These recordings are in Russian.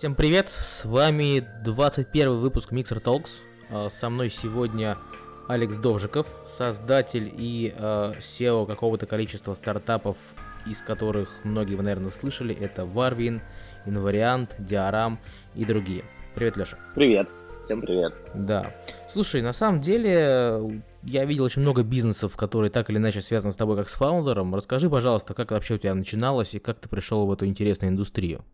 Всем привет, с вами 21 выпуск Mixer Talks. А, со мной сегодня Алекс Довжиков, создатель и э, SEO какого-то количества стартапов, из которых многие вы, наверное, слышали. Это Warwin, Invariant, Diaram и другие. Привет, Леша. Привет. Всем привет. Да. Слушай, на самом деле, я видел очень много бизнесов, которые так или иначе связаны с тобой как с фаундером. Расскажи, пожалуйста, как вообще у тебя начиналось и как ты пришел в эту интересную индустрию?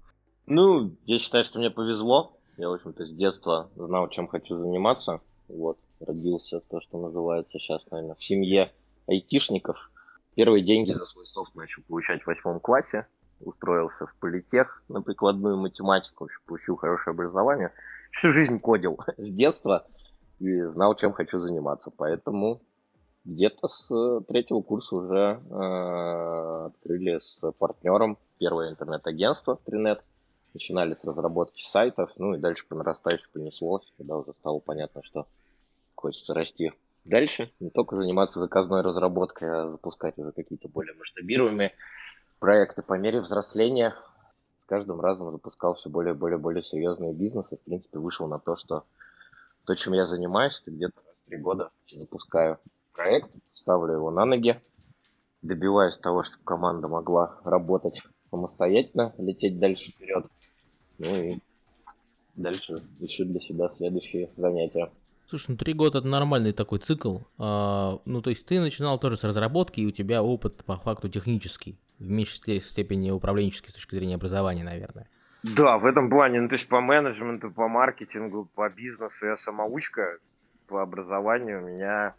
Ну, я считаю, что мне повезло. Я, в общем-то, с детства знал, чем хочу заниматься. Вот, родился то, что называется сейчас, наверное, в семье айтишников. Первые деньги за свой софт начал получать в восьмом классе. Устроился в политех на прикладную математику, в общем, получил хорошее образование. Всю жизнь кодил с детства и знал, чем хочу заниматься. Поэтому где-то с третьего курса уже э, открыли с партнером первое интернет-агентство Тринет начинали с разработки сайтов, ну и дальше по нарастающей понеслось, когда уже стало понятно, что хочется расти дальше, не только заниматься заказной разработкой, а запускать уже какие-то более масштабируемые проекты по мере взросления. С каждым разом запускал все более и более более серьезные бизнесы. В принципе, вышел на то, что то, чем я занимаюсь, это где-то раз в три года запускаю проект, ставлю его на ноги, добиваюсь того, чтобы команда могла работать самостоятельно, лететь дальше вперед. Ну и дальше ищу для себя следующие занятия. Слушай, ну три года это нормальный такой цикл. А, ну, то есть ты начинал тоже с разработки, и у тебя опыт по факту технический, в меньшей степени управленческий с точки зрения образования, наверное. Да, в этом плане, ну то есть по менеджменту, по маркетингу, по бизнесу я самоучка, по образованию у меня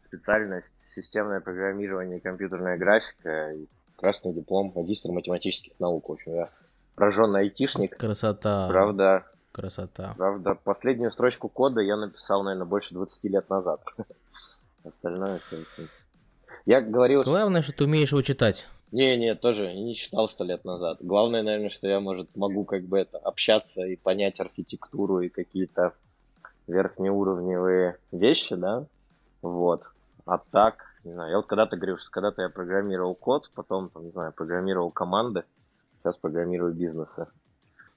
специальность системное программирование и компьютерная графика, и красный диплом магистра математических наук. В общем, я прожженный айтишник. Красота. Правда. Красота. Правда, последнюю строчку кода я написал, наверное, больше 20 лет назад. Остальное все. Я говорил... Главное, что ты умеешь его читать. Не, не, тоже не читал сто лет назад. Главное, наверное, что я, может, могу как бы это общаться и понять архитектуру и какие-то верхнеуровневые вещи, да, вот. А так, не знаю, я вот когда-то говорил, что когда-то я программировал код, потом, там, не знаю, программировал команды, сейчас программирую бизнесы.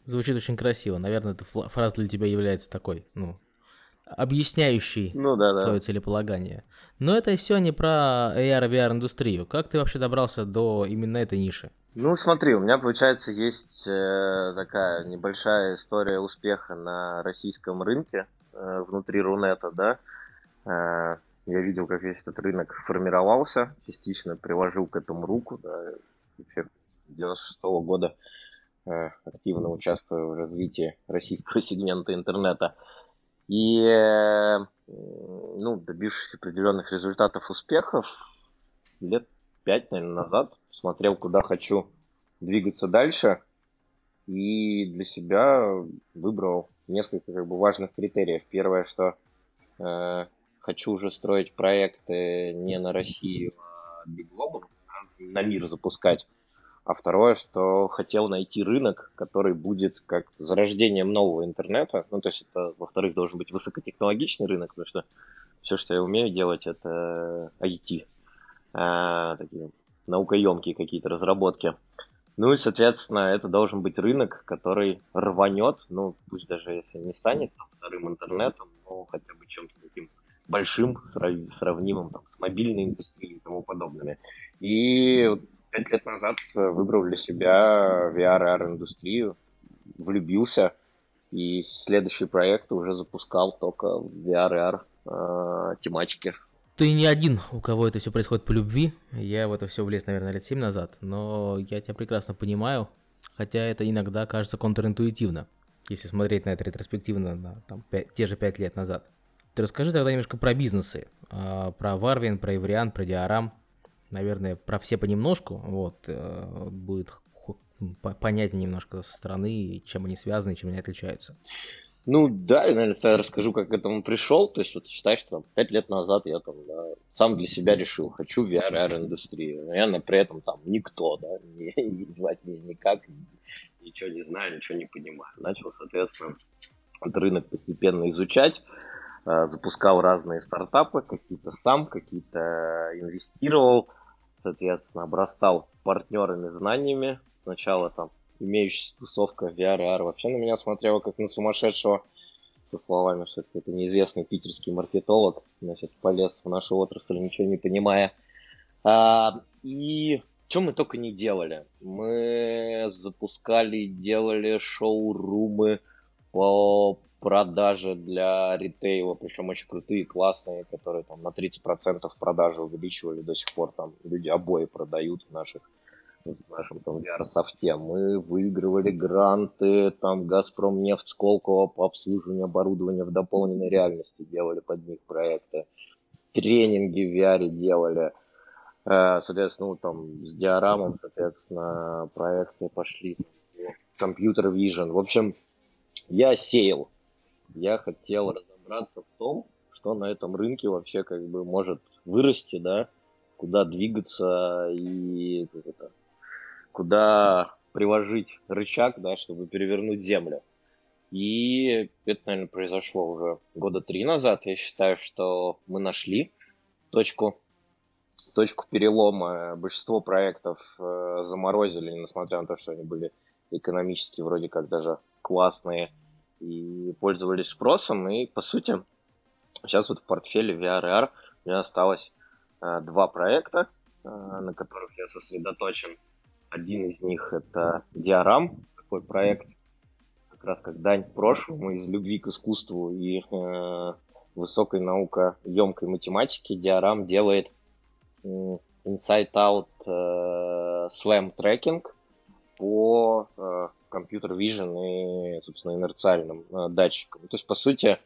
Звучит очень красиво. Наверное, эта фраза для тебя является такой, ну, объясняющий ну, да, свое да. целеполагание. Но это все не про AR VR индустрию. Как ты вообще добрался до именно этой ниши? Ну, смотри, у меня, получается, есть э, такая небольшая история успеха на российском рынке э, внутри Рунета, да. Э, я видел, как весь этот рынок формировался, частично приложил к этому руку, да, вообще 96 -го года э, активно участвую в развитии российского сегмента интернета. И, э, ну, добившись определенных результатов, успехов, лет пять, наверное, назад смотрел, куда хочу двигаться дальше, и для себя выбрал несколько как бы важных критериев. Первое, что э, хочу уже строить проекты не на Россию, а на мир запускать. А второе, что хотел найти рынок, который будет как зарождением нового интернета. Ну, то есть это, во-вторых, должен быть высокотехнологичный рынок, потому что все, что я умею делать, это IT. А, такие наукоемкие какие-то разработки. Ну и, соответственно, это должен быть рынок, который рванет, ну, пусть даже если не станет там, вторым интернетом, но хотя бы чем-то таким большим, сравнимым там, с мобильной индустрией и тому подобными. И пять лет назад выбрал для себя VR-индустрию, влюбился, и следующий проект уже запускал только в VR э, тематике. Ты не один, у кого это все происходит по любви. Я в это все влез, наверное, лет 7 назад, но я тебя прекрасно понимаю, хотя это иногда кажется контринтуитивно, если смотреть на это ретроспективно на там, 5, те же 5 лет назад. Ты расскажи тогда немножко про бизнесы, а, про Варвин, про Ивриан, про Диарам, наверное, про все понемножку, вот, э, будет понятнее немножко со стороны, чем они связаны, чем они отличаются. Ну да, я, наверное, расскажу, как к этому пришел. То есть, вот считай, что там, 5 лет назад я там да, сам для себя решил, хочу VR-индустрию. Но я при этом там никто, да, не, не звать меня никак, ничего не знаю, ничего не понимаю. Начал, соответственно, этот рынок постепенно изучать. Э, запускал разные стартапы, какие-то сам, какие-то инвестировал, соответственно, обрастал партнерами, знаниями. Сначала там имеющаяся тусовка VR AR вообще на меня смотрела как на сумасшедшего со словами, что это неизвестный питерский маркетолог, значит, полез в нашу отрасль, ничего не понимая. А, и что мы только не делали. Мы запускали, делали шоу-румы по продаже для ритейла, причем очень крутые, классные, которые там на 30% продажи увеличивали до сих пор. Там люди обои продают в наших в нашем там VR-софте. Мы выигрывали гранты, там Газпром нефть Сколково по обслуживанию оборудования в дополненной реальности делали под них проекты. Тренинги в VR делали. Э, соответственно, ну, там с диорамом, соответственно, проекты пошли. Компьютер Vision. В общем, я сеял. Я хотел разобраться в том, что на этом рынке вообще как бы может вырасти, да, куда двигаться и это, куда приложить рычаг, да, чтобы перевернуть землю. И это, наверное, произошло уже года три назад. Я считаю, что мы нашли точку, точку перелома. Большинство проектов э, заморозили, несмотря на то, что они были экономически вроде как даже классные и пользовались спросом. И, по сути, сейчас вот в портфеле VRR у меня осталось э, два проекта, э, на которых я сосредоточен. Один из них это Диорам, такой проект, как раз как дань прошлому из любви к искусству и э, высокой наукоемкой математики. Диорам делает э, Inside-Out э, Slam Tracking по э, компьютер Vision и, собственно, инерциальным э, датчикам. То есть, по сути,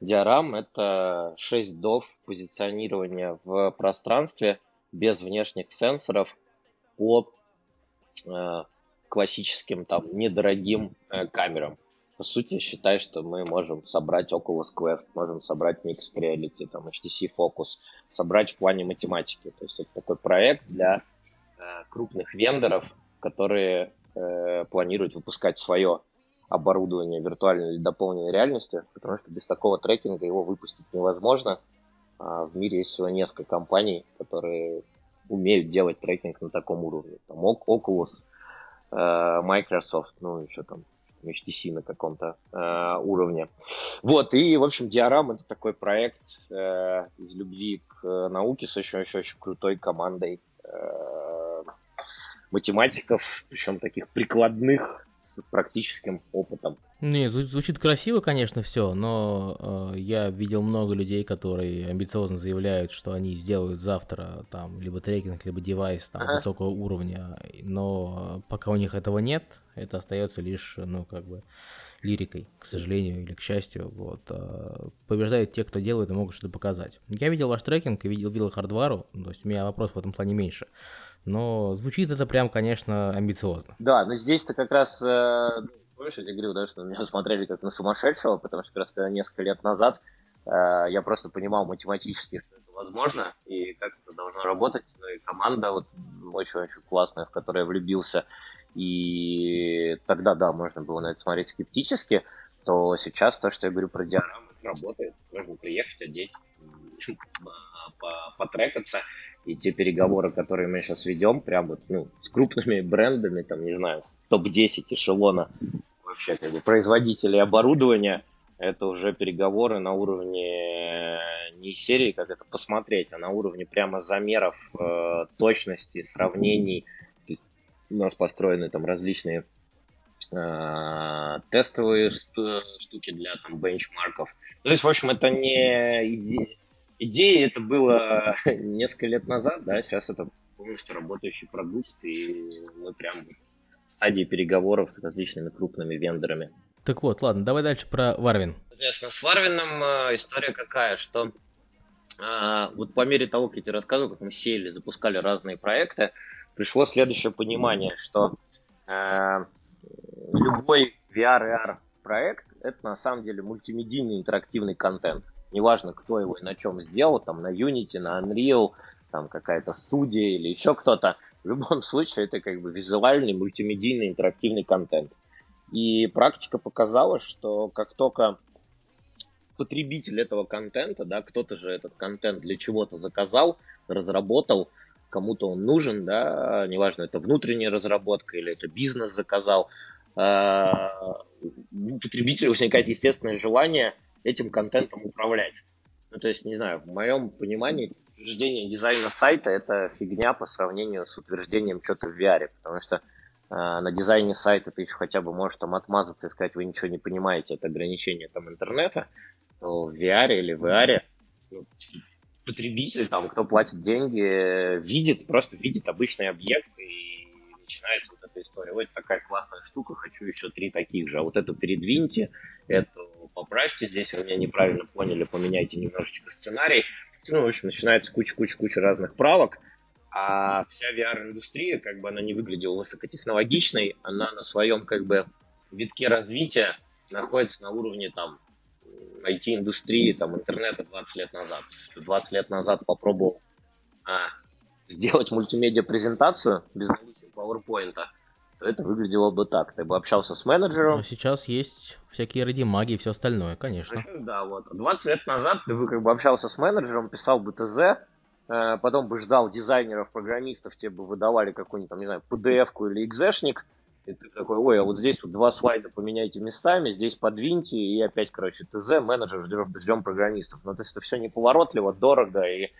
диорам — это 6 дов позиционирования в пространстве без внешних сенсоров по Э, классическим там недорогим э, камерам. По сути, считай, что мы можем собрать Oculus Quest, можем собрать Mixed Reality, там, HTC Focus, собрать в плане математики. То есть это такой проект для э, крупных вендоров, которые э, планируют выпускать свое оборудование виртуальной или дополненной реальности, потому что без такого трекинга его выпустить невозможно. А в мире есть всего несколько компаний, которые умеют делать трекинг на таком уровне. Там Oculus, э, Microsoft, ну еще там HTC на каком-то э, уровне. Вот, и, в общем, Диорам это такой проект э, из любви к науке с очень-очень крутой командой э, математиков, причем таких прикладных с практическим опытом. Не, звучит красиво, конечно, все, но э, я видел много людей, которые амбициозно заявляют, что они сделают завтра там либо трекинг, либо девайс там ага. высокого уровня, но пока у них этого нет, это остается лишь, ну, как бы лирикой, к сожалению или к счастью. Вот. Э, побеждают те, кто делает и могут что-то показать. Я видел ваш трекинг и видел, видел хардвару, то есть у меня вопрос в этом плане меньше. Но звучит это прям, конечно, амбициозно. Да, но здесь-то как раз э, Помнишь, я тебе говорил, да, что меня смотрели как на сумасшедшего, потому что как раз несколько лет назад э, я просто понимал математически, что это возможно, и как это должно работать. Ну и команда вот очень-очень классная, в которой я влюбился. И тогда, да, можно было на это смотреть скептически, то сейчас то, что я говорю про диораму, это работает. Можно приехать, одеть, потрекаться. И те переговоры, которые мы сейчас ведем, прям вот ну, с крупными брендами, там, не знаю, топ-10 эшелона вообще как бы производителей оборудования, это уже переговоры на уровне э, не серии, как это посмотреть, а на уровне прямо замеров э, точности, сравнений. У нас построены там различные э, тестовые штуки для там бенчмарков. То есть, в общем, это не идея, идея это было несколько лет назад, да, сейчас это полностью работающий продукт, и мы прям в стадии переговоров с различными крупными вендорами. Так вот, ладно, давай дальше про Варвин. Соответственно, с Варвином э, история какая, что э, вот по мере того, как я тебе рассказывал, как мы сели, запускали разные проекты, пришло следующее понимание, что э, любой VR и AR проект это на самом деле мультимедийный интерактивный контент неважно, кто его и на чем сделал, там на Unity, на Unreal, там какая-то студия или еще кто-то, в любом случае это как бы визуальный, мультимедийный, интерактивный контент. И практика показала, что как только потребитель этого контента, да, кто-то же этот контент для чего-то заказал, разработал, кому-то он нужен, да, неважно, это внутренняя разработка или это бизнес заказал, а, у потребителя возникает естественное желание этим контентом управлять. Ну, то есть, не знаю, в моем понимании утверждение дизайна сайта это фигня по сравнению с утверждением что-то в VR, потому что э, на дизайне сайта ты еще хотя бы можешь там отмазаться и сказать, вы ничего не понимаете, это ограничение там интернета, то в VR или VR ну, потребитель, там, кто платит деньги, видит, просто видит обычный объект и начинается вот эта история. Вот такая классная штука, хочу еще три таких же. А вот эту передвиньте, эту поправьте, здесь вы меня неправильно поняли, поменяйте немножечко сценарий. Ну, в общем, начинается куча-куча-куча разных правок. А вся VR-индустрия, как бы она не выглядела высокотехнологичной, она на своем, как бы, витке развития находится на уровне, там, IT-индустрии, там, интернета 20 лет назад. 20 лет назад попробовал а, сделать мультимедиа-презентацию без наличия PowerPoint, то это выглядело бы так. Ты бы общался с менеджером. А сейчас есть всякие радимаги и все остальное, конечно. Сейчас, да, вот. 20 лет назад ты бы как бы общался с менеджером, писал бы ТЗ, э, потом бы ждал дизайнеров, программистов, тебе бы выдавали какую-нибудь, там, не знаю, PDF-ку или экзешник, и ты такой, ой, а вот здесь вот два слайда поменяйте местами, здесь подвиньте, и опять, короче, ТЗ, менеджер, ждем, ждем программистов. Ну, то есть это все неповоротливо, дорого и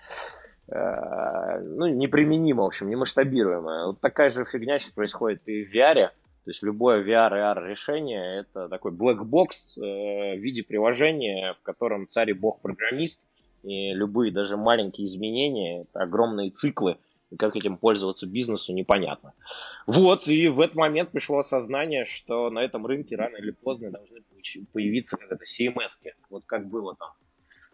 э, ну, неприменимо, в общем, немасштабируемо. Вот такая же фигня сейчас происходит и в VR. То есть любое VR и AR решение это такой black box э, в виде приложения, в котором царь и бог программист, и любые даже маленькие изменения, это огромные циклы, и как этим пользоваться бизнесу, непонятно. Вот, и в этот момент пришло осознание, что на этом рынке рано или поздно должны появиться как это CMS. -ки. Вот как было там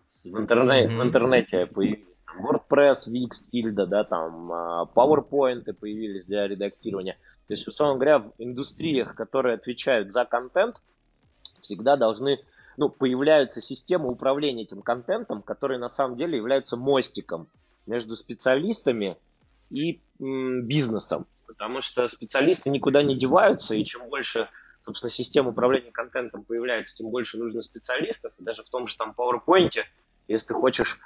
в, интернете, в интернете появились там, WordPress, Wix, Tilda, да, там а, PowerPoint появились для редактирования. То есть, условно говоря, в индустриях, которые отвечают за контент, всегда должны, ну, появляются системы управления этим контентом, которые на самом деле являются мостиком между специалистами и бизнесом. Потому что специалисты никуда не деваются, и чем больше, собственно, систем управления контентом появляется, тем больше нужно специалистов. И даже в том же там PowerPoint, если ты хочешь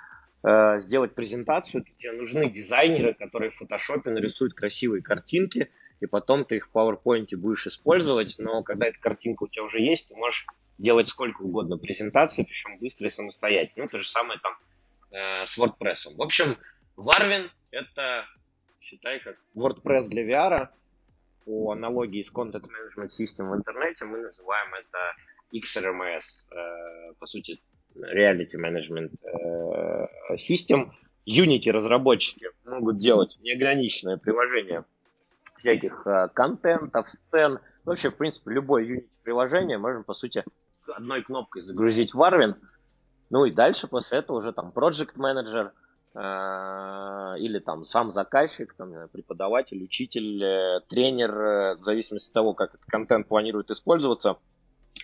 э, сделать презентацию, то тебе нужны дизайнеры, которые в фотошопе нарисуют красивые картинки, и потом ты их в PowerPoint будешь использовать, но когда эта картинка у тебя уже есть, ты можешь делать сколько угодно презентаций, причем быстро и самостоятельно. Ну, то же самое там э, с WordPress. В общем, Warwin — это считай, как WordPress для VR, по аналогии с Content Management System в интернете, мы называем это XRMS, э, по сути, Reality Management э, System. Unity разработчики могут делать неограниченное приложение всяких э, контентов, сцен. Вообще, в принципе, любое Unity приложение можно, по сути, одной кнопкой загрузить в Warwin. Ну и дальше после этого уже там Project Manager – или там сам заказчик, там, преподаватель, учитель, э, тренер, э, в зависимости от того, как этот контент планирует использоваться,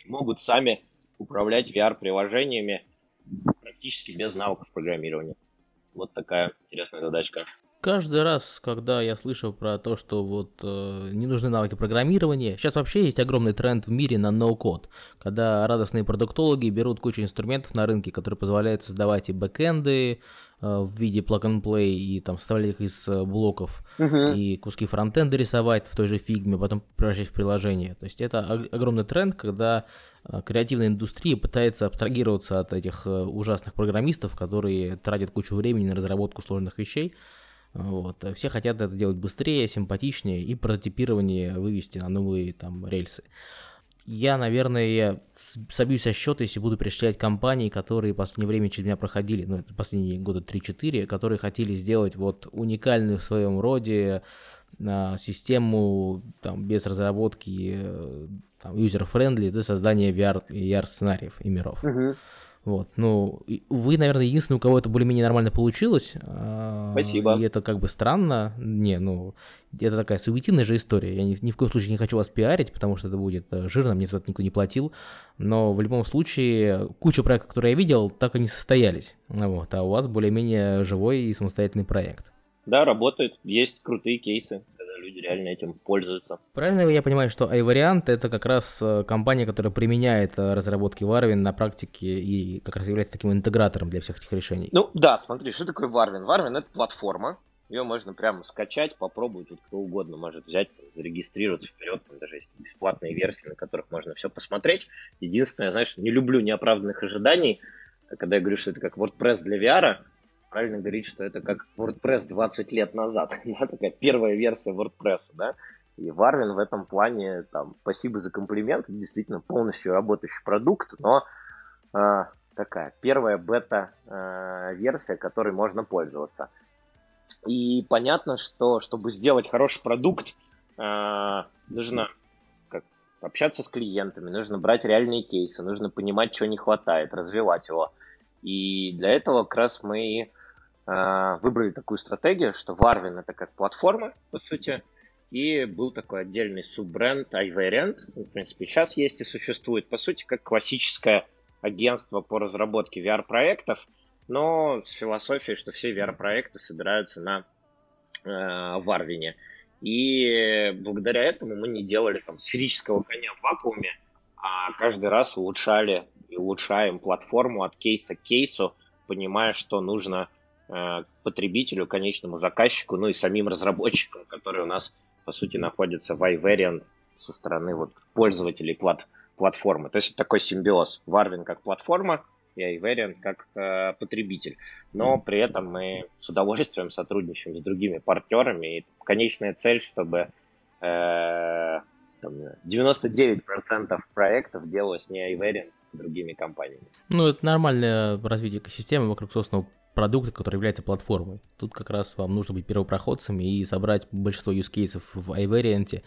могут сами управлять VR-приложениями практически без навыков программирования. Вот такая интересная задачка. Каждый раз, когда я слышу про то, что вот э, не нужны навыки программирования, сейчас вообще есть огромный тренд в мире на ноу-код, когда радостные продуктологи берут кучу инструментов на рынке, которые позволяют создавать и бэкэнды, Э, в виде plug-and-play и там вставлять их из э, блоков uh-huh. и куски фронтенда рисовать в той же фигме, потом превращать в приложение. То есть это огромный тренд, когда э, креативная индустрия пытается абстрагироваться от этих ужасных программистов, которые тратят кучу времени на разработку сложных вещей. Вот. Все хотят это делать быстрее, симпатичнее и прототипирование вывести на новые там рельсы я, наверное, собьюсь со счета, если буду перечислять компании, которые в последнее время через меня проходили, ну, последние года 3-4, которые хотели сделать вот уникальную в своем роде а, систему там, без разработки э, там, user-friendly для создания VR, VR-сценариев и миров. Uh-huh. Вот, ну, вы, наверное, единственный, у кого это более-менее нормально получилось. А, Спасибо. И это как бы странно. Не, ну, это такая субъективная же история. Я ни, ни в коем случае не хочу вас пиарить, потому что это будет э, жирно, мне за это никто не платил. Но в любом случае, куча проектов, которые я видел, так и не состоялись. Вот, а у вас более-менее живой и самостоятельный проект. Да, работает. Есть крутые кейсы люди реально этим пользуются. Правильно я понимаю, что iVariant это как раз э, компания, которая применяет э, разработки Warwin на практике и как раз является таким интегратором для всех этих решений? Ну да, смотри, что такое Warwin? Warwin это платформа, Ее можно прямо скачать, попробовать, вот кто угодно может взять, зарегистрироваться вперед, там даже есть бесплатные версии, на которых можно все посмотреть. Единственное, знаешь, не люблю неоправданных ожиданий, когда я говорю, что это как WordPress для VR, правильно говорить, что это как WordPress 20 лет назад, такая первая версия WordPress, да, и Варвин в этом плане, там, спасибо за комплимент, действительно полностью работающий продукт, но э, такая первая бета-версия, э, которой можно пользоваться. И понятно, что чтобы сделать хороший продукт, э, нужно как, общаться с клиентами, нужно брать реальные кейсы, нужно понимать, чего не хватает, развивать его. И для этого как раз мы выбрали такую стратегию, что Warwin это как платформа, по сути, и был такой отдельный суббренд iVariant. В принципе, сейчас есть и существует, по сути, как классическое агентство по разработке VR-проектов, но с философией, что все VR-проекты собираются на э, Варвине. И благодаря этому мы не делали там сферического коня в вакууме, а каждый раз улучшали и улучшаем платформу от кейса к кейсу, понимая, что нужно э, потребителю, конечному заказчику, ну и самим разработчикам, которые у нас по сути, находится в iVariant со стороны вот пользователей плат платформы. То есть такой симбиоз. Warwin как платформа и iVariant как э, потребитель. Но при этом мы с удовольствием сотрудничаем с другими партнерами. И конечная цель, чтобы э, там, 99% проектов делалось не iVariant, а другими компаниями. Ну, это нормальное развитие экосистемы вокруг собственного продукта, который является платформой. Тут как раз вам нужно быть первопроходцами и собрать большинство use cases в iVariant,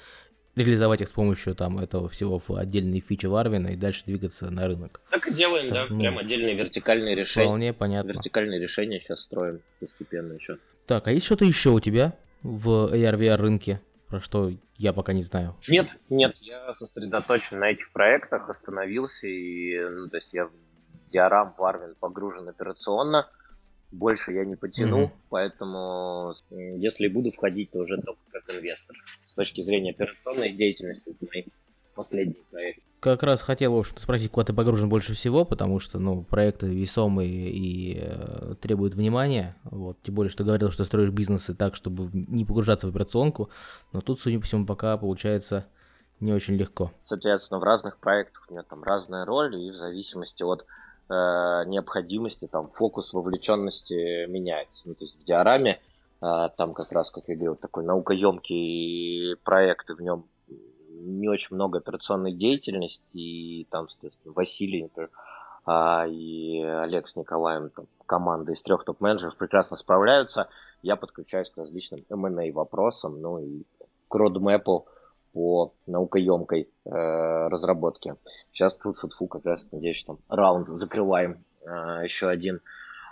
реализовать их с помощью там этого всего в отдельные фичи Варвина и дальше двигаться на рынок. Так и делаем, так, да, ну, прям отдельные вертикальные решения. Вполне понятно. Вертикальные решения сейчас строим постепенно еще. Так, а есть что-то еще у тебя в AR-VR рынке, про что я пока не знаю? Нет, нет, я сосредоточен на этих проектах, остановился, и, ну, то есть я в диорам Варвин погружен операционно, больше я не потяну, mm-hmm. поэтому если буду входить, то уже только как инвестор. С точки зрения операционной деятельности, это мои последние проекты. Как раз хотел, в общем спросить, куда ты погружен больше всего, потому что, ну, проекты весомые и э, требуют внимания, вот, тем более, что говорил, что строишь бизнесы так, чтобы не погружаться в операционку, но тут, судя по всему, пока получается не очень легко. Соответственно, в разных проектах у меня там разная роль, и в зависимости от Э, необходимости, там, фокус вовлеченности меняется. Ну, то есть в диораме э, там как раз, как я говорил, такой наукоемкий проект, и в нем не очень много операционной деятельности, и там, соответственно, Василий, например, а, и Олег с Николаем, там, команда из трех топ-менеджеров прекрасно справляются. Я подключаюсь к различным M&A вопросам, ну и к родмэпу, по наукоемкой э, разработке. Сейчас тут фу как раз, надеюсь, что раунд закрываем э, еще один.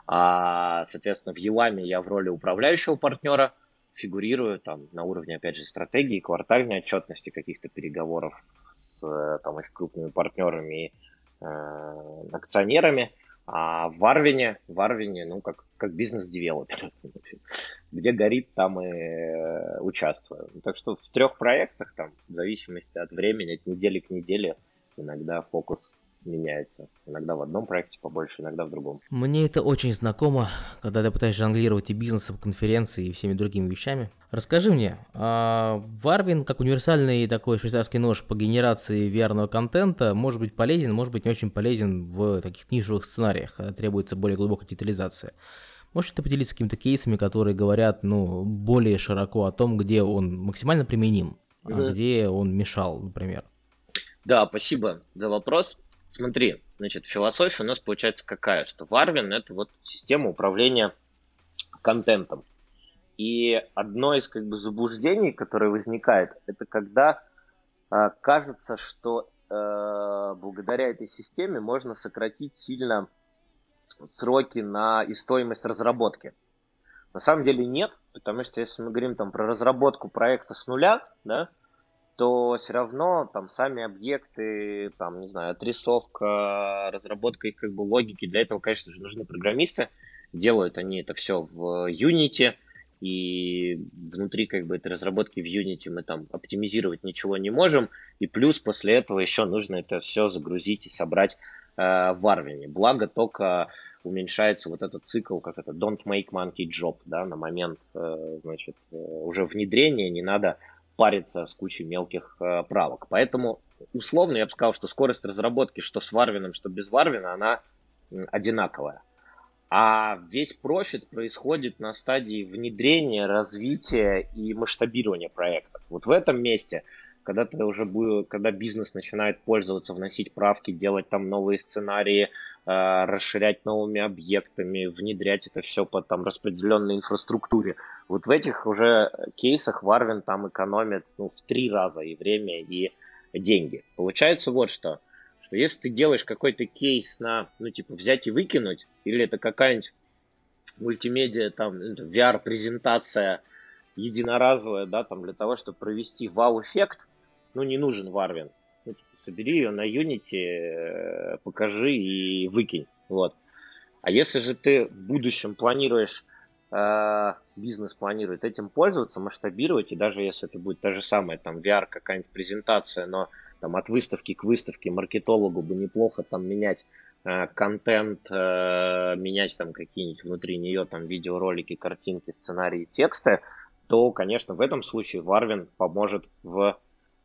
А, соответственно, в Еламе я в роли управляющего партнера фигурирую там на уровне, опять же, стратегии, квартальной отчетности каких-то переговоров с там, их крупными партнерами и э, акционерами. А в Арвине, в Арвине, ну, как, как бизнес-девелопер. Где горит, там и э, участвую. Так что в трех проектах, там, в зависимости от времени, от недели к неделе, иногда фокус меняется. Иногда в одном проекте побольше, иногда в другом. Мне это очень знакомо, когда ты пытаешься жонглировать и бизнесом, конференцией и всеми другими вещами. Расскажи мне, а Варвин, как универсальный такой швейцарский нож по генерации VR контента, может быть полезен, может быть не очень полезен в таких нишевых сценариях, когда требуется более глубокая детализация. Можешь ты поделиться какими-то кейсами, которые говорят ну, более широко о том, где он максимально применим, mm-hmm. а где он мешал, например? Да, спасибо за вопрос. Смотри, значит, философия у нас получается какая, что Варвин это вот система управления контентом. И одно из как бы заблуждений, которое возникает, это когда э, кажется, что э, благодаря этой системе можно сократить сильно сроки на и стоимость разработки. На самом деле нет, потому что если мы говорим там про разработку проекта с нуля, да, то все равно там сами объекты, там, не знаю, отрисовка, разработка их как бы логики, для этого, конечно же, нужны программисты. Делают они это все в Unity, и внутри как бы этой разработки в Unity мы там оптимизировать ничего не можем, и плюс после этого еще нужно это все загрузить и собрать в Arvin. Благо только уменьшается вот этот цикл, как это, don't make monkey job, да, на момент, э, значит, э, уже внедрения не надо париться с кучей мелких э, правок. Поэтому, условно, я бы сказал, что скорость разработки, что с Варвином, что без Варвина, она одинаковая. А весь профит происходит на стадии внедрения, развития и масштабирования проекта. Вот в этом месте – когда ты уже будет, когда бизнес начинает пользоваться, вносить правки, делать там новые сценарии, э, расширять новыми объектами, внедрять это все по там распределенной инфраструктуре. Вот в этих уже кейсах Варвин там экономит ну, в три раза и время, и деньги. Получается вот что, что если ты делаешь какой-то кейс на, ну, типа, взять и выкинуть, или это какая-нибудь мультимедиа, там, VR-презентация единоразовая, да, там, для того, чтобы провести вау-эффект, ну, не нужен Варвин. Ну, типа, собери ее на Unity, э, покажи и выкинь. Вот. А если же ты в будущем планируешь, э, бизнес планирует этим пользоваться, масштабировать, и даже если это будет та же самая там VR какая-нибудь презентация, но там от выставки к выставке маркетологу бы неплохо там менять э, контент, э, менять там какие-нибудь внутри нее там видеоролики, картинки, сценарии, тексты, то, конечно, в этом случае Варвин поможет в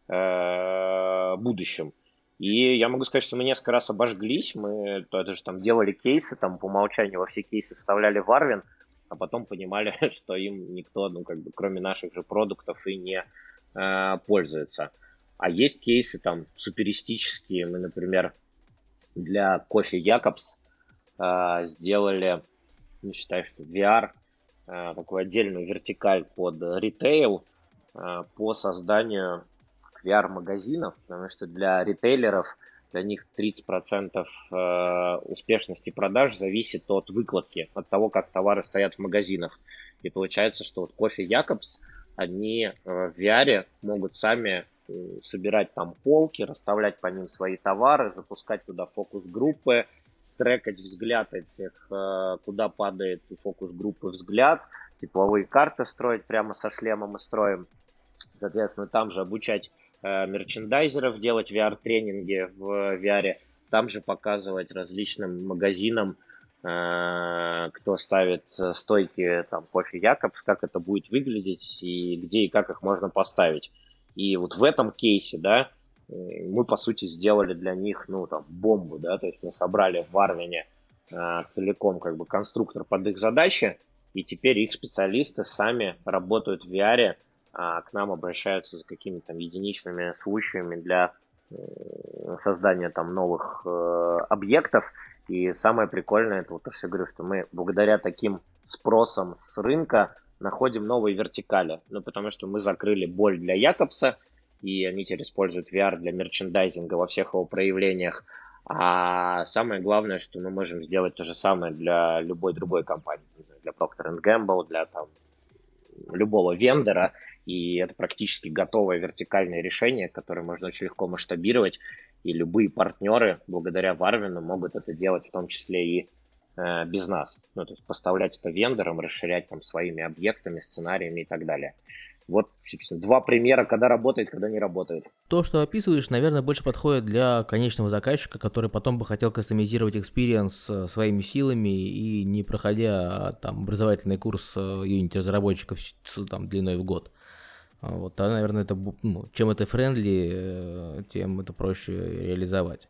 Э, будущем. И я могу сказать, что мы несколько раз обожглись, мы даже там делали кейсы, там по умолчанию во все кейсы вставляли Варвин, а потом понимали, что им никто, ну, как бы, кроме наших же продуктов и не э, пользуется. А есть кейсы там суперистические. Мы, например, для кофе Якобс э, сделали, не считаю, что VR, э, такую отдельную вертикаль под ритейл э, по созданию VR-магазинов, потому что для ритейлеров, для них 30% э, успешности продаж зависит от выкладки, от того, как товары стоят в магазинах. И получается, что вот кофе Якобс, они э, в VR могут сами собирать там полки, расставлять по ним свои товары, запускать туда фокус-группы, трекать взгляд этих, э, куда падает у фокус-группы взгляд, тепловые карты строить прямо со шлемом мы строим. Соответственно, там же обучать Э, мерчендайзеров делать VR-тренинги в VR, там же показывать различным магазинам, э, кто ставит стойки там кофе Якобс, как это будет выглядеть и где и как их можно поставить. И вот в этом кейсе, да, мы, по сути, сделали для них, ну, там, бомбу, да, то есть мы собрали в Арвине э, целиком, как бы, конструктор под их задачи, и теперь их специалисты сами работают в VR, а к нам обращаются за какими-то единичными случаями для э, создания там новых э, объектов. И самое прикольное, это вот я говорю, что мы благодаря таким спросам с рынка находим новые вертикали. Ну, потому что мы закрыли боль для Якобса, и они теперь используют VR для мерчендайзинга во всех его проявлениях. А самое главное, что мы можем сделать то же самое для любой другой компании, для Procter Gamble, для там, любого вендора, и это практически готовое вертикальное решение, которое можно очень легко масштабировать, и любые партнеры, благодаря Варвину, могут это делать в том числе и э, без нас. Ну, то есть поставлять это вендорам, расширять там своими объектами, сценариями и так далее. Вот, собственно, два примера, когда работает, когда не работает. То, что описываешь, наверное, больше подходит для конечного заказчика, который потом бы хотел кастомизировать experience э, своими силами и не проходя там образовательный курс э, Unity разработчиков там, длиной в год. А вот, тогда, наверное, это, ну, чем это friendly, э, тем это проще реализовать.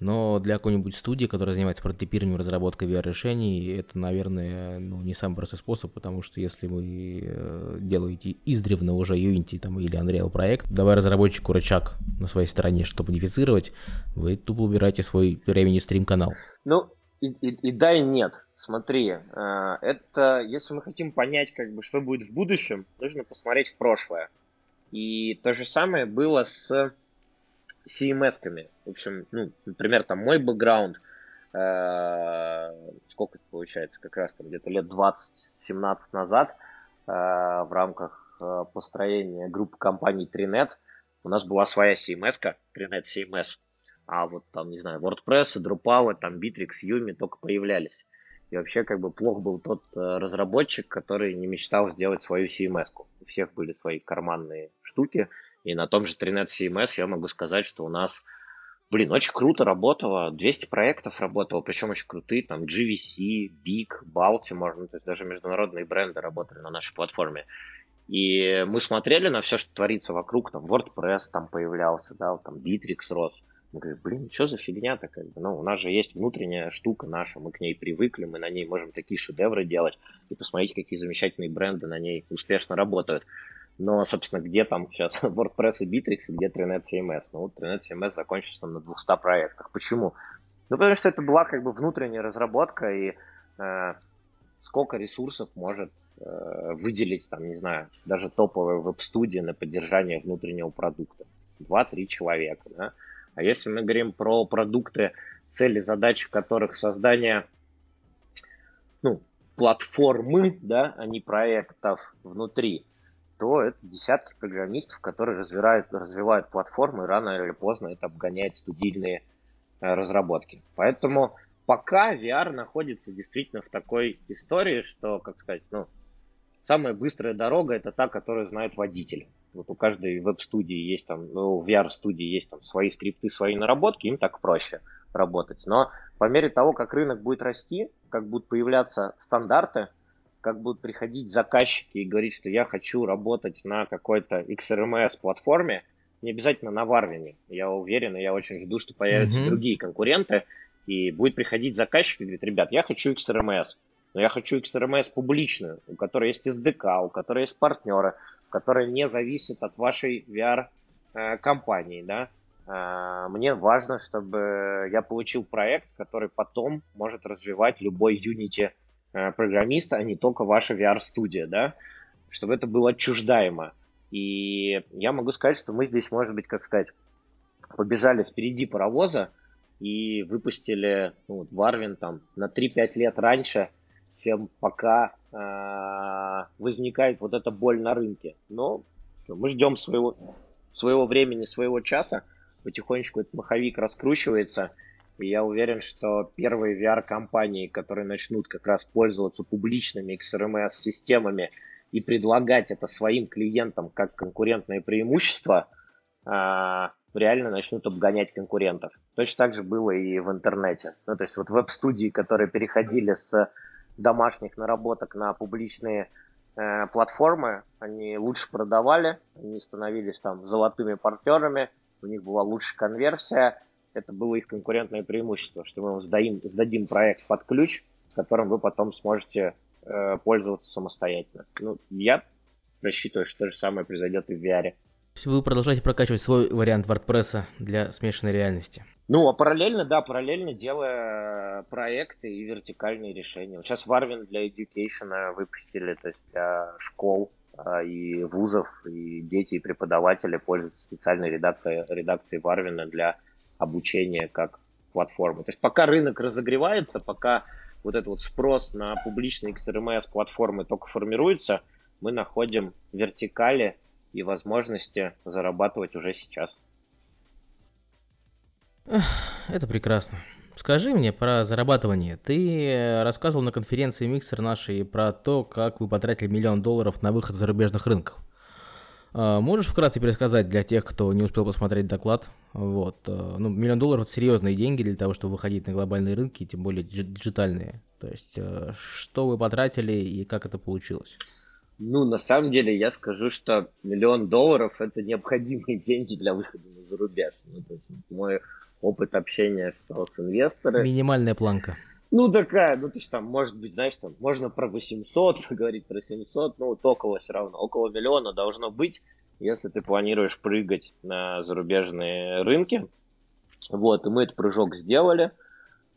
Но для какой-нибудь студии, которая занимается прототипированием разработкой VR-решений, это, наверное, ну, не самый простой способ, потому что если вы э, делаете издревно уже Unity там, или Unreal проект, давая разработчику рычаг на своей стороне, чтобы унифицировать, вы тупо убираете свой revenue стрим канал. Ну, и, и, и да, и нет. Смотри, э, это, если мы хотим понять, как бы, что будет в будущем, нужно посмотреть в прошлое. И то же самое было с CMS-ками. В общем, ну, например, там мой бэкграунд, э, сколько это получается, как раз там где-то лет 20-17 назад э, в рамках построения группы компаний Trinet у нас была своя CMS-ка, Trinet CMS, а вот там, не знаю, WordPress, Drupal, там Bittrex, Yumi только появлялись. И вообще как бы плохо был тот э, разработчик, который не мечтал сделать свою CMS-ку. У всех были свои карманные штуки, и на том же 13 CMS я могу сказать, что у нас блин, очень круто работало, 200 проектов работало, причем очень крутые, там GVC, Big, Baltimore, ну, то есть даже международные бренды работали на нашей платформе. И мы смотрели на все, что творится вокруг, там WordPress там появлялся, да, там Bittrex рос. Мы говорим, блин, что за фигня-то? Как бы? Ну, у нас же есть внутренняя штука наша, мы к ней привыкли, мы на ней можем такие шедевры делать. И посмотрите, какие замечательные бренды на ней успешно работают. Но, собственно, где там сейчас WordPress и Bittrex, и где Trinet CMS? Ну, вот Trinet CMS закончился там на 200 проектах. Почему? Ну, потому что это была как бы внутренняя разработка, и э, сколько ресурсов может э, выделить, там, не знаю, даже топовая веб-студия на поддержание внутреннего продукта. Два-три человека, да? А если мы говорим про продукты, цели, задачи которых создание ну, платформы, да, а не проектов внутри, то это десятки программистов, которые развивают, развивают платформы, и рано или поздно это обгоняет студийные э, разработки. Поэтому пока VR находится действительно в такой истории, что, как сказать, ну, самая быстрая дорога это та, которую знает водитель. Вот у каждой веб-студии есть там, ну, VR-студии есть там свои скрипты, свои наработки, им так проще работать. Но по мере того, как рынок будет расти, как будут появляться стандарты, как будут приходить заказчики и говорить, что я хочу работать на какой-то XRMS-платформе, не обязательно на Варвине. Я уверен, и я очень жду, что появятся mm-hmm. другие конкуренты, и будет приходить заказчик и говорит, ребят, я хочу XRMS, но я хочу XRMS публичную, у которой есть SDK, у которой есть партнеры, которая не зависит от вашей VR-компании, да. А, мне важно, чтобы я получил проект, который потом может развивать любой Unity Э, программиста, а не только ваша VR-студия, да, чтобы это было отчуждаемо. И я могу сказать, что мы здесь, может быть, как сказать, побежали впереди паровоза и выпустили ну, Варвин там на 3-5 лет раньше, чем пока э, возникает вот эта боль на рынке. Но мы ждем своего, своего времени, своего часа. Потихонечку этот маховик раскручивается – и я уверен, что первые VR-компании, которые начнут как раз пользоваться публичными XRMS-системами и предлагать это своим клиентам как конкурентное преимущество, а, реально начнут обгонять конкурентов. Точно так же было и в интернете. Ну, то есть вот веб-студии, которые переходили с домашних наработок на публичные э, платформы, они лучше продавали, они становились там золотыми партнерами, у них была лучшая конверсия, это было их конкурентное преимущество, что мы вам сдадим, сдадим проект под ключ, которым вы потом сможете э, пользоваться самостоятельно. Ну, я рассчитываю, что то же самое произойдет и в VR. Вы продолжаете прокачивать свой вариант WordPress для смешанной реальности. Ну, а параллельно, да, параллельно делая проекты и вертикальные решения. Вот сейчас Warwin для education выпустили, то есть для школ а, и вузов, и дети, и преподаватели пользуются специальной редакцией, редакцией Warwin для обучения как платформы. То есть пока рынок разогревается, пока вот этот вот спрос на публичные XRMS платформы только формируется, мы находим вертикали и возможности зарабатывать уже сейчас. Это прекрасно. Скажи мне про зарабатывание. Ты рассказывал на конференции Миксер нашей про то, как вы потратили миллион долларов на выход зарубежных рынках. А, можешь вкратце пересказать для тех, кто не успел посмотреть доклад? Вот. А, ну, миллион долларов – это серьезные деньги для того, чтобы выходить на глобальные рынки, тем более диджитальные. То есть, а, что вы потратили и как это получилось? Ну, на самом деле, я скажу, что миллион долларов – это необходимые деньги для выхода на зарубеж. Ну, то есть, мой опыт общения что с инвесторами. Минимальная планка. Ну, такая, ну, то есть там, может быть, знаешь, там, можно про 800 поговорить, про 700, ну, вот около все равно, около миллиона должно быть, если ты планируешь прыгать на зарубежные рынки. Вот, и мы этот прыжок сделали.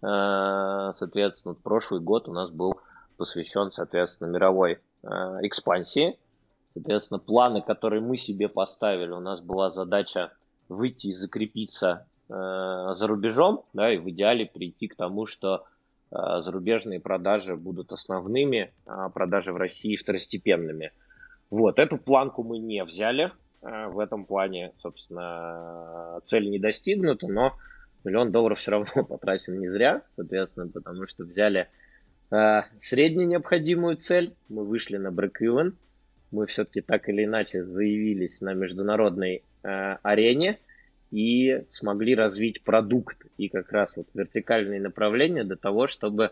Э, соответственно, прошлый год у нас был посвящен, соответственно, мировой э, экспансии. Соответственно, планы, которые мы себе поставили, у нас была задача выйти и закрепиться за рубежом, да, и в идеале прийти к тому, что Э, зарубежные продажи будут основными, а продажи в России второстепенными. Вот, эту планку мы не взяли. Э, в этом плане, собственно, цель не достигнута, но миллион долларов все равно потрачен не зря, соответственно, потому что взяли э, среднюю необходимую цель, мы вышли на break-even, мы все-таки так или иначе заявились на международной арене, и смогли развить продукт и как раз вот вертикальные направления для того, чтобы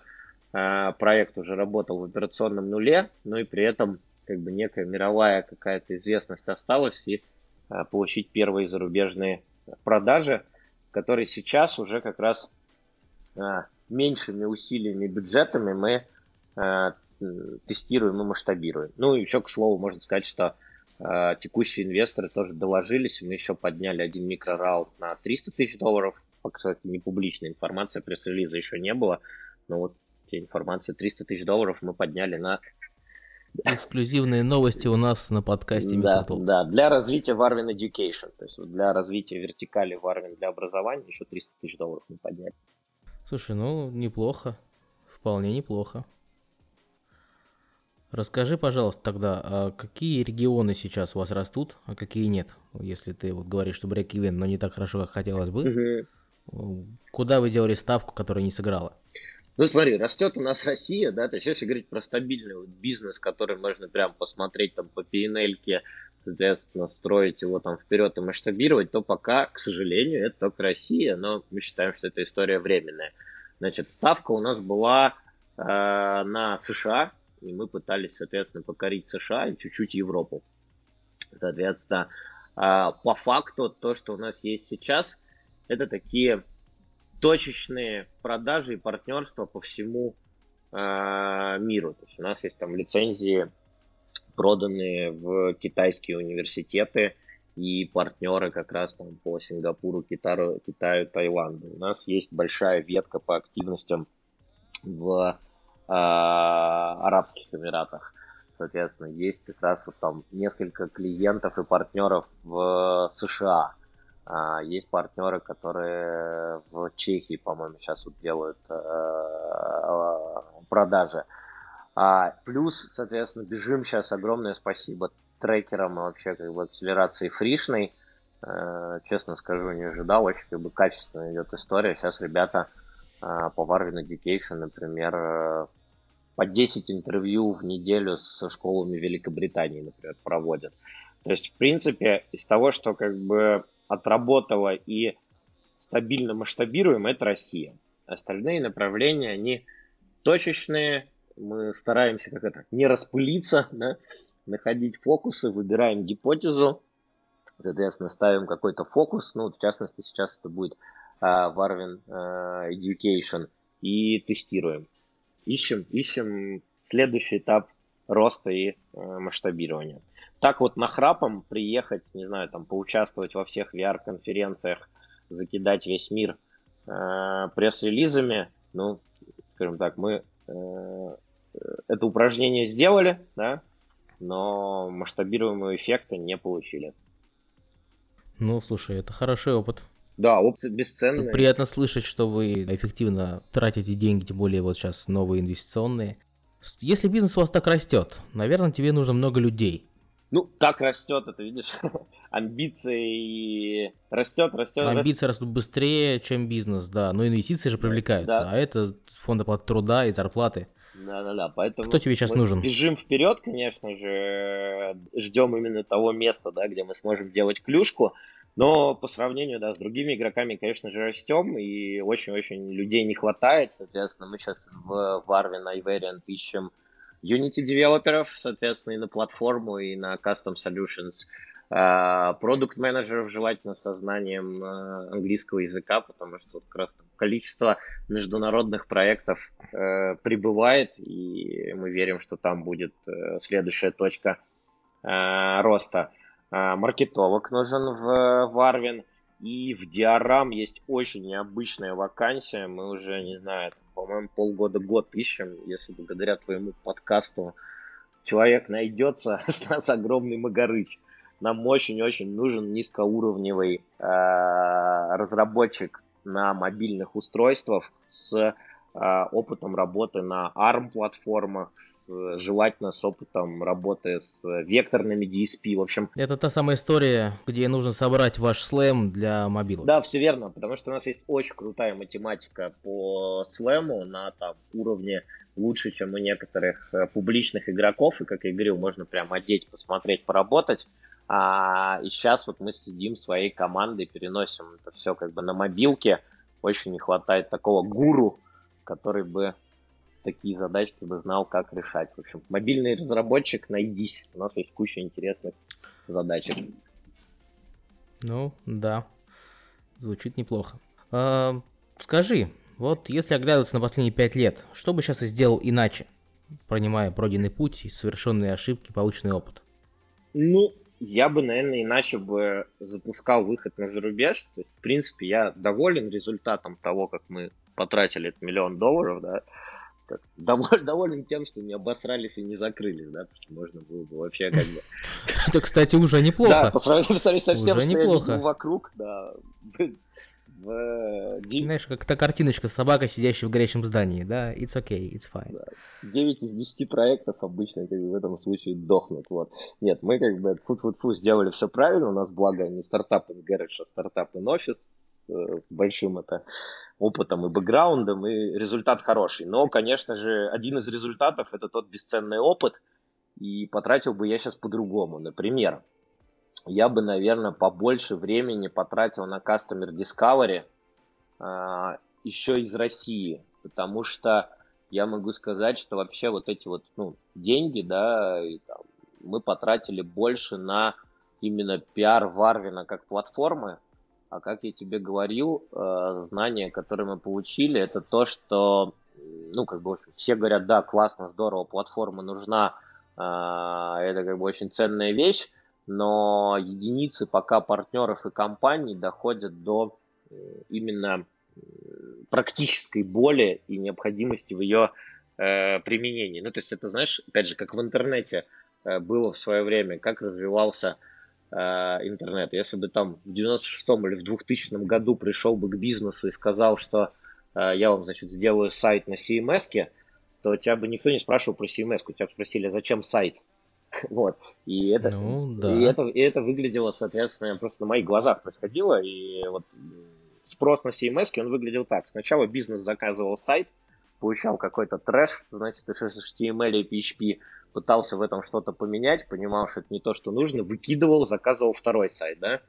э, проект уже работал в операционном нуле, но и при этом как бы некая мировая какая-то известность осталась и э, получить первые зарубежные продажи, которые сейчас уже как раз э, меньшими усилиями, бюджетами мы э, тестируем и масштабируем. Ну, еще, к слову, можно сказать, что текущие инвесторы тоже доложились. Мы еще подняли один микрораунд на 300 тысяч долларов. Кстати, не публичная информация, пресс-релиза еще не было. Но вот те информации 300 тысяч долларов мы подняли на... Эксклюзивные новости у нас на подкасте да, да, для развития Warwin Education. То есть для развития вертикали Warwin для образования еще 300 тысяч долларов мы подняли. Слушай, ну неплохо. Вполне неплохо. Расскажи, пожалуйста, тогда, а какие регионы сейчас у вас растут, а какие нет? Если ты вот говоришь, что брейк ивент, но не так хорошо, как хотелось бы. Угу. Куда вы делали ставку, которая не сыграла? Ну смотри, растет у нас Россия, да, то есть если говорить про стабильный вот бизнес, который можно прям посмотреть там по pnl соответственно, строить его там вперед и масштабировать, то пока, к сожалению, это только Россия, но мы считаем, что эта история временная. Значит, ставка у нас была э, на США, и мы пытались, соответственно, покорить США и чуть-чуть Европу. Соответственно, а, по факту то, что у нас есть сейчас, это такие точечные продажи и партнерства по всему а, миру. То есть у нас есть там лицензии, проданные в китайские университеты и партнеры как раз там по Сингапуру, Китаю, Китаю Таиланду. У нас есть большая ветка по активностям в Арабских Эмиратах. Соответственно, есть как раз вот там несколько клиентов и партнеров в США. А, есть партнеры, которые в Чехии, по-моему, сейчас вот делают а, продажи. Плюс, соответственно, бежим сейчас. Огромное спасибо трекерам и вообще как бы акселерации фришной. Честно скажу, не ожидал. Очень как бы качественно идет история. Сейчас ребята по Warwin Education, например, по 10 интервью в неделю с школами Великобритании, например, проводят. То есть, в принципе, из того, что как бы отработало и стабильно масштабируем, это Россия. Остальные направления, они точечные, мы стараемся как это, не распылиться, да, находить фокусы, выбираем гипотезу, соответственно, ставим какой-то фокус, ну, в частности, сейчас это будет uh, uh, Education, и тестируем ищем, ищем следующий этап роста и э, масштабирования. Так вот нахрапом приехать, не знаю, там поучаствовать во всех VR-конференциях, закидать весь мир э, пресс-релизами, ну, скажем так, мы э, это упражнение сделали, да, но масштабируемого эффекта не получили. Ну, слушай, это хороший опыт. Да, опции бесценные. Приятно слышать, что вы эффективно тратите деньги, тем более вот сейчас новые инвестиционные. Если бизнес у вас так растет, наверное, тебе нужно много людей. Ну, как растет, это видишь, амбиции растет, растет. Амбиции растут быстрее, чем бизнес, да. Но инвестиции же привлекаются, да. а это фонд оплаты труда и зарплаты. Да, да, да. Поэтому Кто тебе сейчас нужен? Бежим вперед, конечно же, ждем именно того места, да, где мы сможем делать клюшку. Но по сравнению да, с другими игроками, конечно же, растем, и очень-очень людей не хватает. Соответственно, мы сейчас в Warwin iVariant ищем Unity девелоперов, соответственно, и на платформу, и на Custom Solutions. Продукт uh, менеджеров желательно со знанием uh, английского языка, потому что как раз количество международных проектов uh, прибывает, и мы верим, что там будет э, следующая точка роста. А, маркетолог нужен в Варвин. И в Диарам есть очень необычная вакансия. Мы уже, не знаю, по-моему, полгода-год ищем. Если благодаря твоему подкасту человек найдется, с нас огромный Магарыч. Нам очень-очень нужен низкоуровневый э, разработчик на мобильных устройствах с опытом работы на ARM-платформах, желательно с опытом работы с векторными DSP, в общем. Это та самая история, где нужно собрать ваш слэм для мобилок. Да, все верно, потому что у нас есть очень крутая математика по слэму на там, уровне лучше, чем у некоторых э, публичных игроков, и, как я говорил, можно прям одеть, посмотреть, поработать. А, и сейчас вот мы сидим своей командой, переносим это все как бы на мобилке. Очень не хватает такого гуру, который бы такие задачки бы знал, как решать. В общем, мобильный разработчик, найдись. У нас есть куча интересных задачек. Ну, да. Звучит неплохо. А, скажи, вот если оглядываться на последние пять лет, что бы сейчас ты сделал иначе, принимая пройденный путь и совершенные ошибки, полученный опыт? Ну, я бы, наверное, иначе бы запускал выход на зарубеж. То есть, в принципе, я доволен результатом того, как мы потратили этот миллион долларов, да как, доволен, доволен тем, что не обосрались и не закрылись, да, потому что можно было бы вообще как бы... Это, кстати, уже неплохо. Да, по сравнению со всем, что вокруг, да, в... Знаешь, как та картиночка с собакой, сидящей в горящем здании, да, it's okay, it's fine. Да. 9 из 10 проектов обычно как бы в этом случае дохнут, вот. Нет, мы как бы фу-фу-фу сделали все правильно, у нас благо не стартап in garage, а стартап in office, с большим это опытом и бэкграундом, и результат хороший. Но, конечно же, один из результатов это тот бесценный опыт, и потратил бы я сейчас по-другому. Например, я бы, наверное, побольше времени потратил на Customer Discovery а, еще из России, потому что я могу сказать, что вообще вот эти вот ну, деньги, да, и, там, мы потратили больше на именно пиар Варвина как платформы, а как я тебе говорил, э, знания, которые мы получили, это то, что, ну, как бы, все говорят, да, классно, здорово, платформа нужна, э, это как бы очень ценная вещь, но единицы пока партнеров и компаний доходят до э, именно практической боли и необходимости в ее применении. Ну, то есть это, знаешь, опять же, как в интернете было в свое время, как развивался интернет. Если бы там в 96-м или в 2000 году пришел бы к бизнесу и сказал, что э, я вам, значит, сделаю сайт на CMS, то тебя бы никто не спрашивал про CMS, у тебя спросили, зачем сайт. Вот. И это, ну, да. и, это, и это выглядело, соответственно, просто на моих глазах происходило. И вот спрос на CMS, он выглядел так. Сначала бизнес заказывал сайт, получал какой-то трэш, значит, HTML и PHP, пытался в этом что-то поменять, понимал, что это не то, что нужно, выкидывал, заказывал второй сайт, да.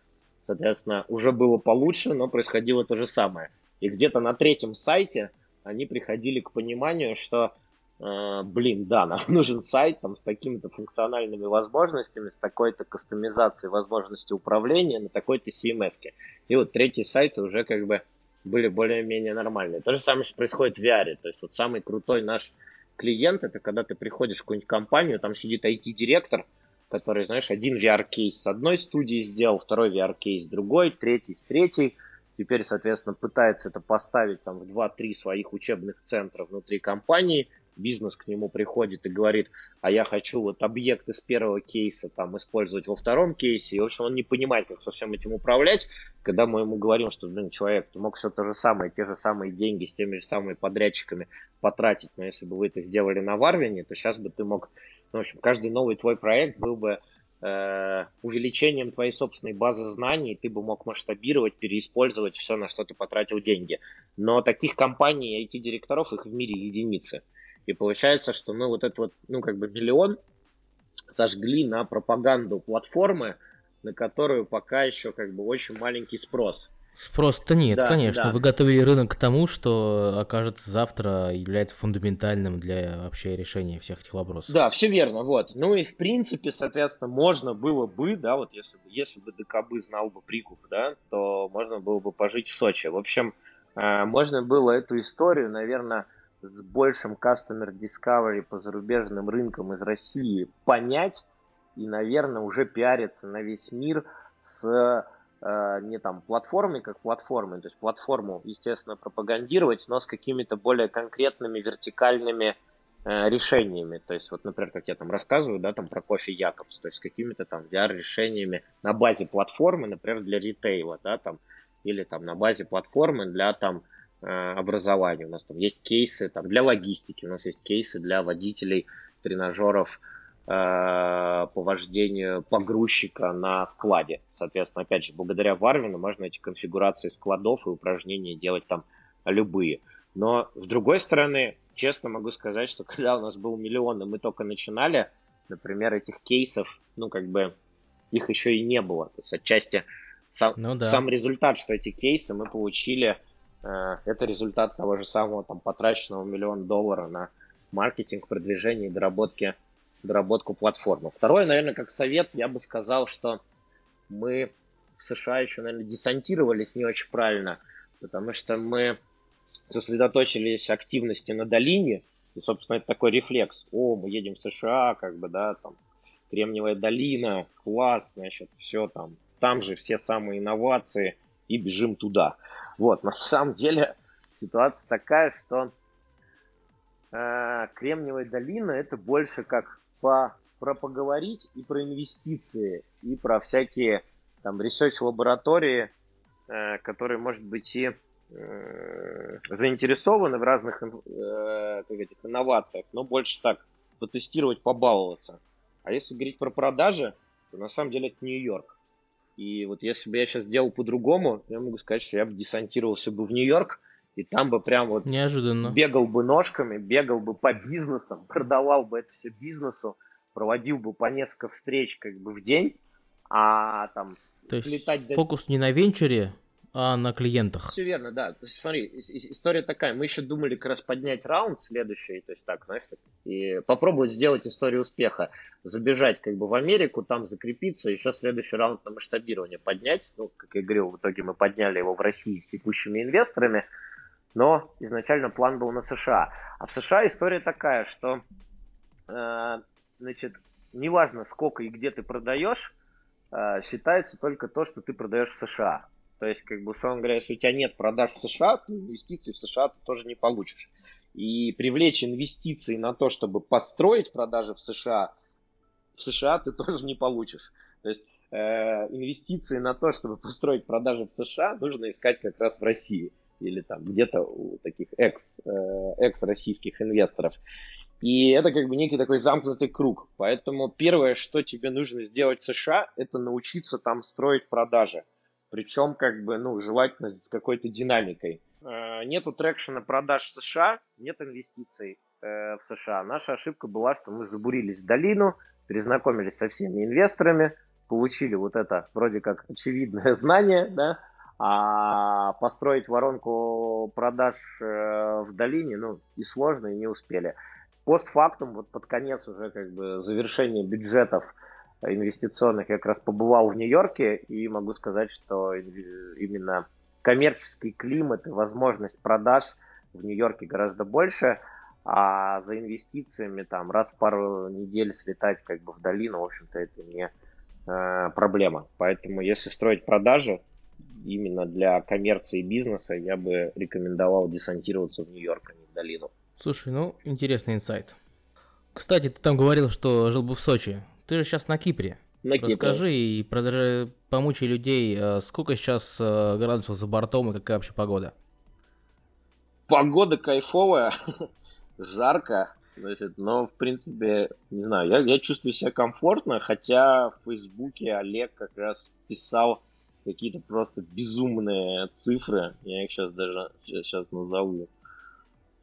Соответственно, уже было получше, но происходило то же самое. И где-то на третьем сайте они приходили к пониманию, что, э, блин, да, нам нужен сайт там, с такими-то функциональными возможностями, с такой-то кастомизацией возможности управления на такой-то CMS. И вот третий сайт уже как бы были более-менее нормальные. То же самое происходит в VR. То есть вот самый крутой наш клиент, это когда ты приходишь в какую-нибудь компанию, там сидит IT-директор, который, знаешь, один VR-кейс с одной студии сделал, второй VR-кейс с другой, третий с третьей. Теперь, соответственно, пытается это поставить там в 2-3 своих учебных центра внутри компании – бизнес к нему приходит и говорит, а я хочу вот объект из первого кейса там использовать во втором кейсе, и, в общем, он не понимает, как со всем этим управлять, когда мы ему говорим, что, блин, человек, ты мог все то же самое, те же самые деньги с теми же самыми подрядчиками потратить, но если бы вы это сделали на Варвине, то сейчас бы ты мог, ну, в общем, каждый новый твой проект был бы э, увеличением твоей собственной базы знаний, ты бы мог масштабировать, переиспользовать все, на что ты потратил деньги. Но таких компаний, IT-директоров, их в мире единицы. И получается, что мы вот этот вот, ну, как бы миллион сожгли на пропаганду платформы, на которую пока еще как бы очень маленький спрос. Спрос-то нет, да, конечно. Да. Вы готовили рынок к тому, что окажется завтра является фундаментальным для вообще решения всех этих вопросов. Да, все верно, вот. Ну и в принципе, соответственно, можно было бы, да, вот если бы, если бы ДКБ знал бы прикуп, да, то можно было бы пожить в Сочи. В общем, э, можно было эту историю, наверное, с большим customer discovery по зарубежным рынкам из России понять и, наверное, уже пиариться на весь мир с э, не там платформой как платформой, то есть платформу, естественно, пропагандировать, но с какими-то более конкретными вертикальными э, решениями. То есть, вот, например, как я там рассказываю, да, там про кофе Якобс, то есть какими-то там VR-решениями на базе платформы, например, для ритейла, да, там, или там на базе платформы для там образования. У нас там есть кейсы там, для логистики, у нас есть кейсы для водителей тренажеров э, по вождению погрузчика на складе. Соответственно, опять же, благодаря Варвину можно эти конфигурации складов и упражнения делать там любые. Но с другой стороны, честно могу сказать, что когда у нас был миллион, и мы только начинали, например, этих кейсов, ну, как бы их еще и не было. То есть отчасти сам, ну, да. сам результат, что эти кейсы мы получили, э, это результат того же самого там потраченного миллиона долларов на маркетинг, продвижение и доработки, доработку платформы. Второе, наверное, как совет, я бы сказал, что мы в США еще, наверное, десантировались не очень правильно, потому что мы сосредоточились активности на долине, и, собственно, это такой рефлекс. О, мы едем в США, как бы, да, там, Кремниевая долина, класс, значит, все там, там же все самые инновации, и бежим туда. Вот, на самом деле ситуация такая, что э, Кремниевая долина это больше как по, про поговорить и про инвестиции, и про всякие там research-лаборатории, э, которые, может быть, и э, заинтересованы в разных э, как этих инновациях, но больше так потестировать, побаловаться. А если говорить про продажи, то на самом деле это Нью-Йорк. И вот если бы я сейчас делал по-другому, я могу сказать, что я бы десантировался бы в Нью-Йорк, и там бы прям вот Неожиданно. бегал бы ножками, бегал бы по бизнесам, продавал бы это все бизнесу, проводил бы по несколько встреч как бы в день, а там То слетать... Есть фокус не на венчуре, а на клиентах. Все верно, да. То есть, смотри, история такая. Мы еще думали как раз поднять раунд следующий, то есть так, знаешь, и попробовать сделать историю успеха. Забежать как бы в Америку, там закрепиться, еще следующий раунд на масштабирование поднять. Ну, как я говорил, в итоге мы подняли его в России с текущими инвесторами, но изначально план был на США. А в США история такая, что, э, значит, неважно сколько и где ты продаешь, э, считается только то, что ты продаешь в США. То есть, как бы, условно говоря, если у тебя нет продаж в США, то инвестиций в США ты тоже не получишь. И привлечь инвестиции на то, чтобы построить продажи в США, в США ты тоже не получишь. То есть, э, инвестиции на то, чтобы построить продажи в США, нужно искать как раз в России или там где-то у таких экс, э, экс-российских инвесторов. И это как бы некий такой замкнутый круг. Поэтому первое, что тебе нужно сделать в США, это научиться там строить продажи причем как бы, ну, желательно с какой-то динамикой. Э, нету трекшена продаж в США, нет инвестиций э, в США. Наша ошибка была, что мы забурились в долину, перезнакомились со всеми инвесторами, получили вот это вроде как очевидное знание, да, а построить воронку продаж э, в долине, ну, и сложно, и не успели. Постфактум, вот под конец уже как бы завершение бюджетов инвестиционных я как раз побывал в Нью-Йорке и могу сказать, что именно коммерческий климат и возможность продаж в Нью-Йорке гораздо больше, а за инвестициями там раз в пару недель слетать как бы в долину, в общем-то, это не э, проблема. Поэтому если строить продажи именно для коммерции и бизнеса, я бы рекомендовал десантироваться в Нью-Йорк, а не в долину. Слушай, ну, интересный инсайт. Кстати, ты там говорил, что жил бы в Сочи. Ты же сейчас на Кипре. На Кипре. Расскажи и продолжай помучи людей, э, сколько сейчас э, градусов за бортом и какая вообще погода? Погода кайфовая, жарко, значит, но, в принципе, не знаю, я, я чувствую себя комфортно, хотя в Фейсбуке Олег как раз писал какие-то просто безумные цифры, я их сейчас даже сейчас назову.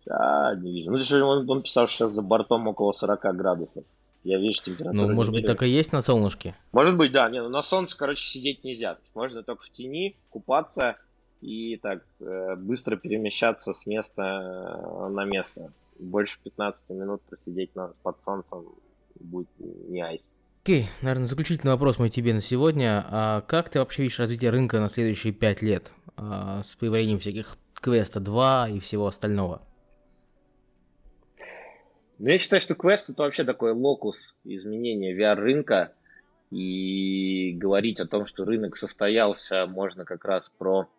А, не вижу. Ну, он, он писал, что сейчас за бортом около 40 градусов. Я вижу температуру. Ну, может быть, так и есть на солнышке? Может быть, да. Не, ну, на солнце, короче, сидеть нельзя. Можно только в тени купаться и так э, быстро перемещаться с места э, на место. Больше 15 минут просидеть на, под солнцем будет не айс. Окей, okay, наверное, заключительный вопрос мой тебе на сегодня. А как ты вообще видишь развитие рынка на следующие 5 лет а, с появлением всяких Квеста 2 и всего остального? Ну, я считаю, что Quest это вообще такой локус изменения VR-рынка. И говорить о том, что рынок состоялся, можно как раз про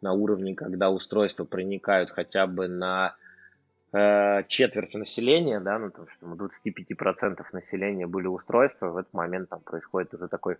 на уровне, когда устройства проникают хотя бы на э, четверть населения, да, ну, что у 25% населения были устройства, в этот момент там происходит уже такой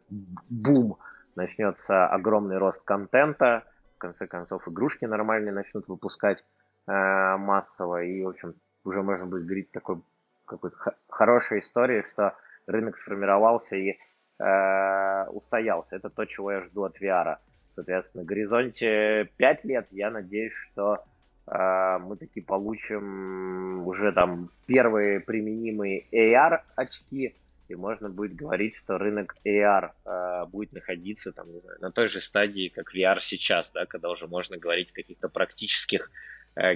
бум, начнется огромный рост контента, в конце концов игрушки нормальные начнут выпускать э, массово, и, в общем, уже можно будет говорить такой какой-то хорошей истории, что рынок сформировался и э, устоялся. Это то, чего я жду от VR. Соответственно, горизонте 5 лет я надеюсь, что э, мы таки получим уже там первые применимые AR очки, и можно будет говорить, что рынок AR э, будет находиться там, не знаю, на той же стадии, как VR сейчас, да, когда уже можно говорить о каких-то практических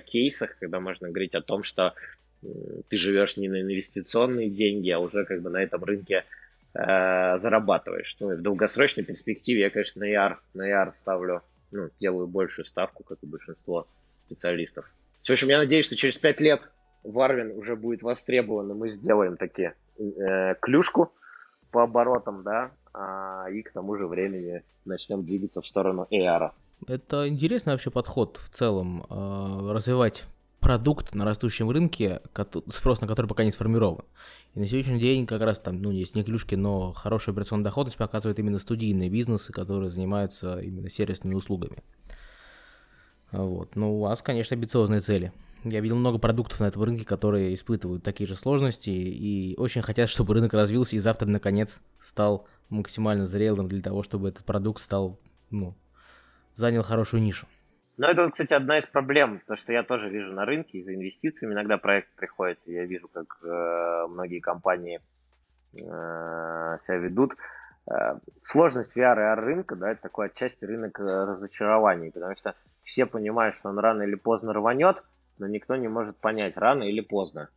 кейсах, когда можно говорить о том, что э, ты живешь не на инвестиционные деньги, а уже как бы на этом рынке э, зарабатываешь. Ну, и в долгосрочной перспективе я, конечно, на AR, на AR ставлю, ну, делаю большую ставку, как и большинство специалистов. В общем, я надеюсь, что через пять лет Варвин уже будет востребован, и мы сделаем такие э, клюшку по оборотам, да, а, и к тому же времени начнем двигаться в сторону AR. Это интересный вообще подход в целом, э, развивать продукт на растущем рынке, спрос на который пока не сформирован. И на сегодняшний день как раз там, ну, есть не клюшки, но хорошую операционную доходность показывают именно студийные бизнесы, которые занимаются именно сервисными услугами. Вот. Но у вас, конечно, амбициозные цели. Я видел много продуктов на этом рынке, которые испытывают такие же сложности и очень хотят, чтобы рынок развился и завтра, наконец, стал максимально зрелым для того, чтобы этот продукт стал, ну, занял хорошую нишу. Ну, это, кстати, одна из проблем, то, что я тоже вижу на рынке, и за инвестициями иногда проект приходит, и я вижу, как э, многие компании э, себя ведут. Э, сложность VR и AR рынка, да, это такой отчасти рынок э, разочарований, потому что все понимают, что он рано или поздно рванет, но никто не может понять, рано или поздно.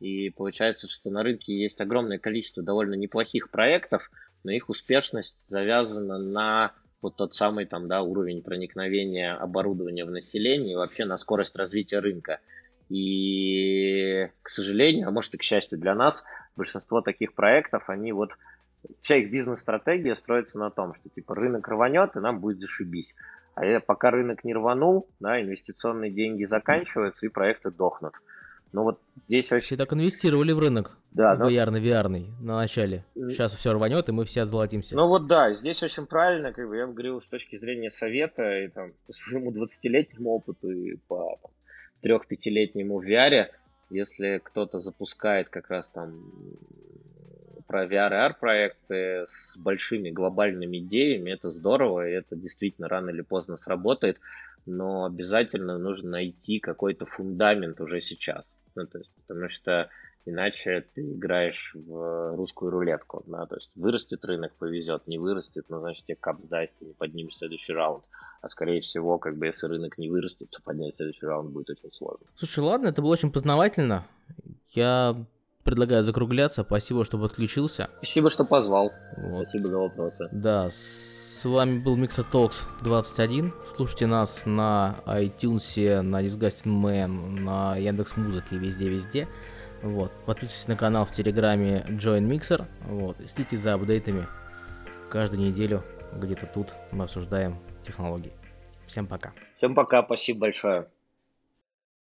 И получается, что на рынке есть огромное количество довольно неплохих проектов, но их успешность завязана на вот тот самый там, да, уровень проникновения оборудования в население и вообще на скорость развития рынка. И, к сожалению, а может и к счастью для нас, большинство таких проектов, они вот вся их бизнес-стратегия строится на том, что типа рынок рванет, и нам будет зашибись. А пока рынок не рванул, да, инвестиционные деньги заканчиваются и проекты дохнут. Ну вот здесь. Все так инвестировали в рынок. Да. Но... VR, VR на начале. Сейчас все рванет, и мы все золотимся. Ну вот да, здесь очень правильно, как бы я говорил с точки зрения совета, и там по своему 20-летнему опыту, и по трех-пятилетнему в VR, если кто-то запускает как раз там про VR проекты с большими глобальными идеями, это здорово, и это действительно рано или поздно сработает, но обязательно нужно найти какой-то фундамент уже сейчас. Ну, то есть, потому что иначе ты играешь в русскую рулетку, да, то есть вырастет рынок, повезет, не вырастет, ну, значит, тебе кап сдать, ты не поднимешь следующий раунд, а скорее всего, как бы, если рынок не вырастет, то поднять следующий раунд будет очень сложно. Слушай, ладно, это было очень познавательно, я предлагаю закругляться. Спасибо, что подключился. Спасибо, что позвал. Вот. Спасибо за вопросы. Да, с вами был Mixer Talks 21. Слушайте нас на iTunes, на Disgusting Man, на Яндекс Музыке, везде-везде. Вот. Подписывайтесь на канал в Телеграме Join Mixer. Вот. И следите за апдейтами. Каждую неделю где-то тут мы обсуждаем технологии. Всем пока. Всем пока, спасибо большое.